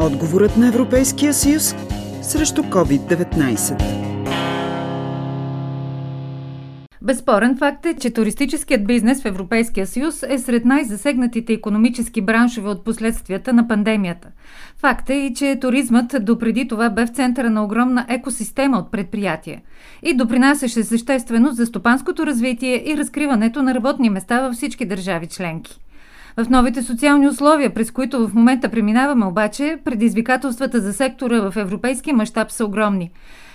Отговорът на Европейския съюз срещу COVID-19. Безспорен факт е, че туристическият бизнес в Европейския съюз е сред най-засегнатите економически браншове от последствията на пандемията. Факт е и, че туризмът допреди това бе в центъра на огромна екосистема от предприятия и допринасяше съществено за стопанското развитие и разкриването на работни места във всички държави членки. В новите социални условия, през които в момента преминаваме обаче, предизвикателствата за сектора в европейски мащаб са огромни.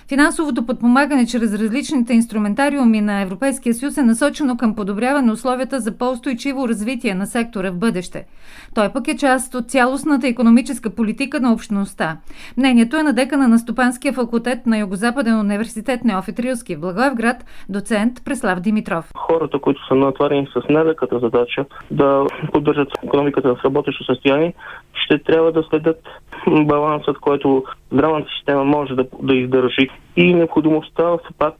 Финансовото подпомагане чрез различните инструментариуми на Европейския съюз е насочено към подобряване условията за по-устойчиво развитие на сектора в бъдеще. Той пък е част от цялостната економическа политика на общността. Мнението е на декана на Стопанския факултет на Югозападен университет Неофит Рилски в Благоевград, доцент Преслав Димитров. Хората, които са натварени с нелеката задача да поддържат економиката в работещо състояние, ще трябва да следят балансът, който здравната система може да, да издържи и необходимостта все пак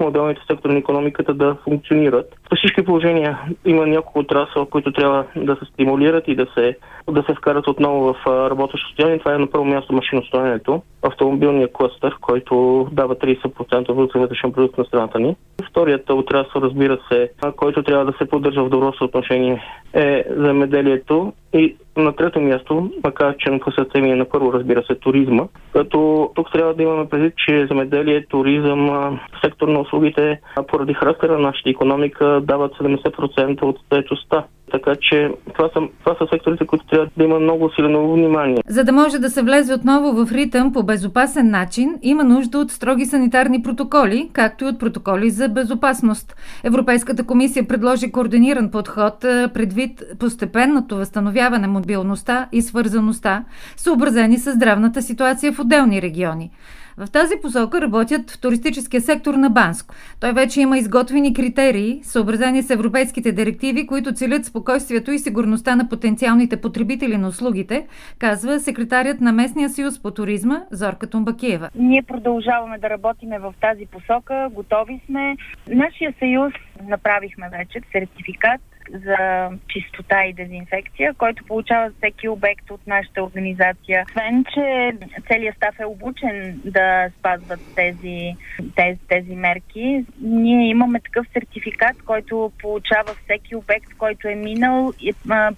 отделните сектори на економиката да функционират. По всички положения има няколко отрасъл, които трябва да се стимулират и да се, да се вкарат отново в работещо състояние. Това е на първо място машиностроенето, автомобилния клъстър, който дава 30% от вътрешен продукт на страната ни. Вторият отрасъл, разбира се, който трябва да се поддържа в добро съотношение е земеделието и на трето място, макар че на сърце ми е на първо, разбира се, туризма, като тук трябва да имаме предвид, че земеделие, туризъм, сектор на услугите, поради характера на нашата економика, дават 70% от заетостта. Така че това са, това са секторите, които трябва да има много силено внимание. За да може да се влезе отново в ритъм по безопасен начин, има нужда от строги санитарни протоколи, както и от протоколи за безопасност. Европейската комисия предложи координиран подход предвид постепенното възстановяване мобилността и свързаността, съобразени с здравната ситуация в отделни региони. В тази посока работят в туристическия сектор на Банско. Той вече има изготвени критерии, съобразени с европейските директиви, които целят спокойствието и сигурността на потенциалните потребители на услугите, казва секретарят на Местния съюз по туризма Зорка Тумбакиева. Ние продължаваме да работиме в тази посока, готови сме. Нашия съюз направихме вече сертификат за чистота и дезинфекция, който получава всеки обект от нашата организация. Освен, че целият став е обучен да спазват тези, тези, тези мерки, ние имаме такъв сертификат, който получава всеки обект, който е минал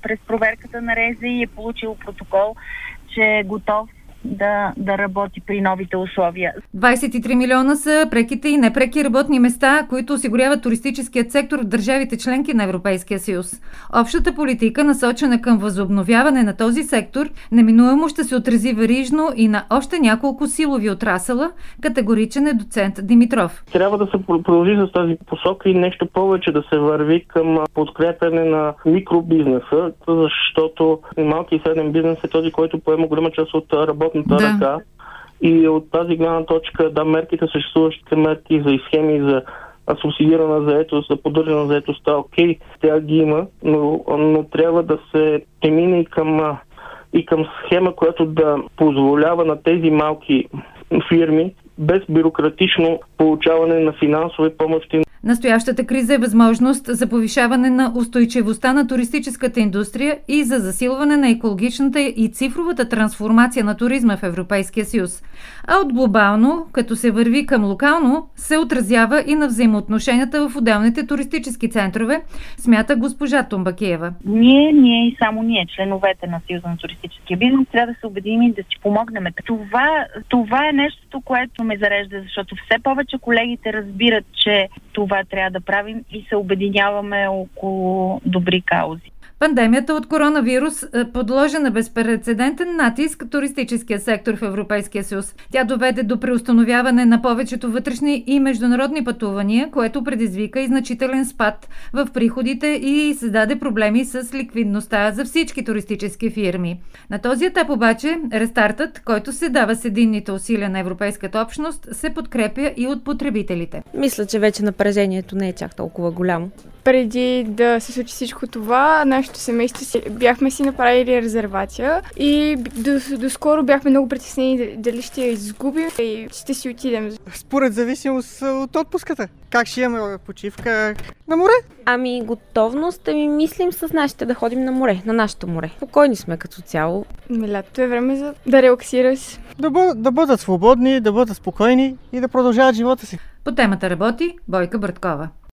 през проверката на РЕЗа и е получил протокол, че е готов да, да работи при новите условия. 23 милиона са преките и непреки работни места, които осигуряват туристическият сектор в държавите членки на Европейския съюз. Общата политика, насочена към възобновяване на този сектор, неминуемо ще се отрази верижно и на още няколко силови отрасъла, категоричен е доцент Димитров. Трябва да се продължи с тази посока и нещо повече да се върви към подкрепяне на микробизнеса, защото малки и среден бизнес е този, който поема голяма част от работа работната да. ръка. И от тази гледна точка, да, мерките, съществуващите мерки за схеми за субсидирана заетост, за поддържана заетостта, окей, тя ги има, но, но трябва да се премине и към, и към схема, която да позволява на тези малки фирми без бюрократично получаване на финансови помощи Настоящата криза е възможност за повишаване на устойчивостта на туристическата индустрия и за засилване на екологичната и цифровата трансформация на туризма в Европейския съюз. А от глобално, като се върви към локално, се отразява и на взаимоотношенията в отделните туристически центрове, смята госпожа Тумбакиева. Ние, ние и само ние, членовете на Съюза на туристическия бизнес, трябва да се убедим и да си помогнем. Това, това е нещото, което ме зарежда, защото все повече колегите разбират, че това трябва да правим и се обединяваме около добри каузи. Пандемията от коронавирус е, подложи на безпредседентен натиск туристическия сектор в Европейския съюз. Тя доведе до преустановяване на повечето вътрешни и международни пътувания, което предизвика и значителен спад в приходите и създаде проблеми с ликвидността за всички туристически фирми. На този етап обаче рестартът, който се дава с единните усилия на Европейската общност, се подкрепя и от потребителите. Мисля, че вече напрежението не е чак толкова голямо. Преди да се случи всичко това, нашите нашето семейство си, бяхме си направили резервация и до, доскоро бяхме много притеснени дали ще я изгубим и ще си отидем. Според зависимост от отпуската. Как ще имаме почивка на море? Ами готовност, ами мислим с нашите да ходим на море, на нашето море. Спокойни сме като цяло. Ами, лятото е време за да релаксираш. Да, бъд, да бъдат свободни, да бъдат спокойни и да продължават живота си. По темата работи Бойка Бърткова.